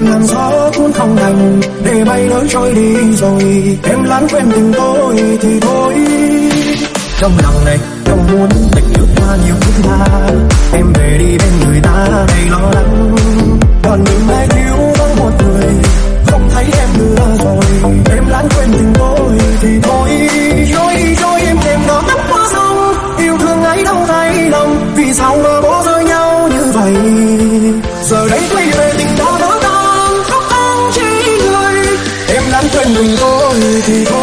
ngàn gió cuốn không thành để bay lớn trôi đi rồi. Em lãng quên tình tôi thì thôi. Trong lòng này đâu muốn tình yêu ta nhiều thứ tha em về đi bên người ta, đầy lo lắng. Còn đừng ai thiếu vắng một người, không thấy em nữa rồi. Em lãng quên tình tôi thì thôi. Thôi thôi em đêm đó tắm qua sông, yêu thương ấy đâu thấy lòng. Vì sao mà bỏ rơi nhau như vậy? Từng 方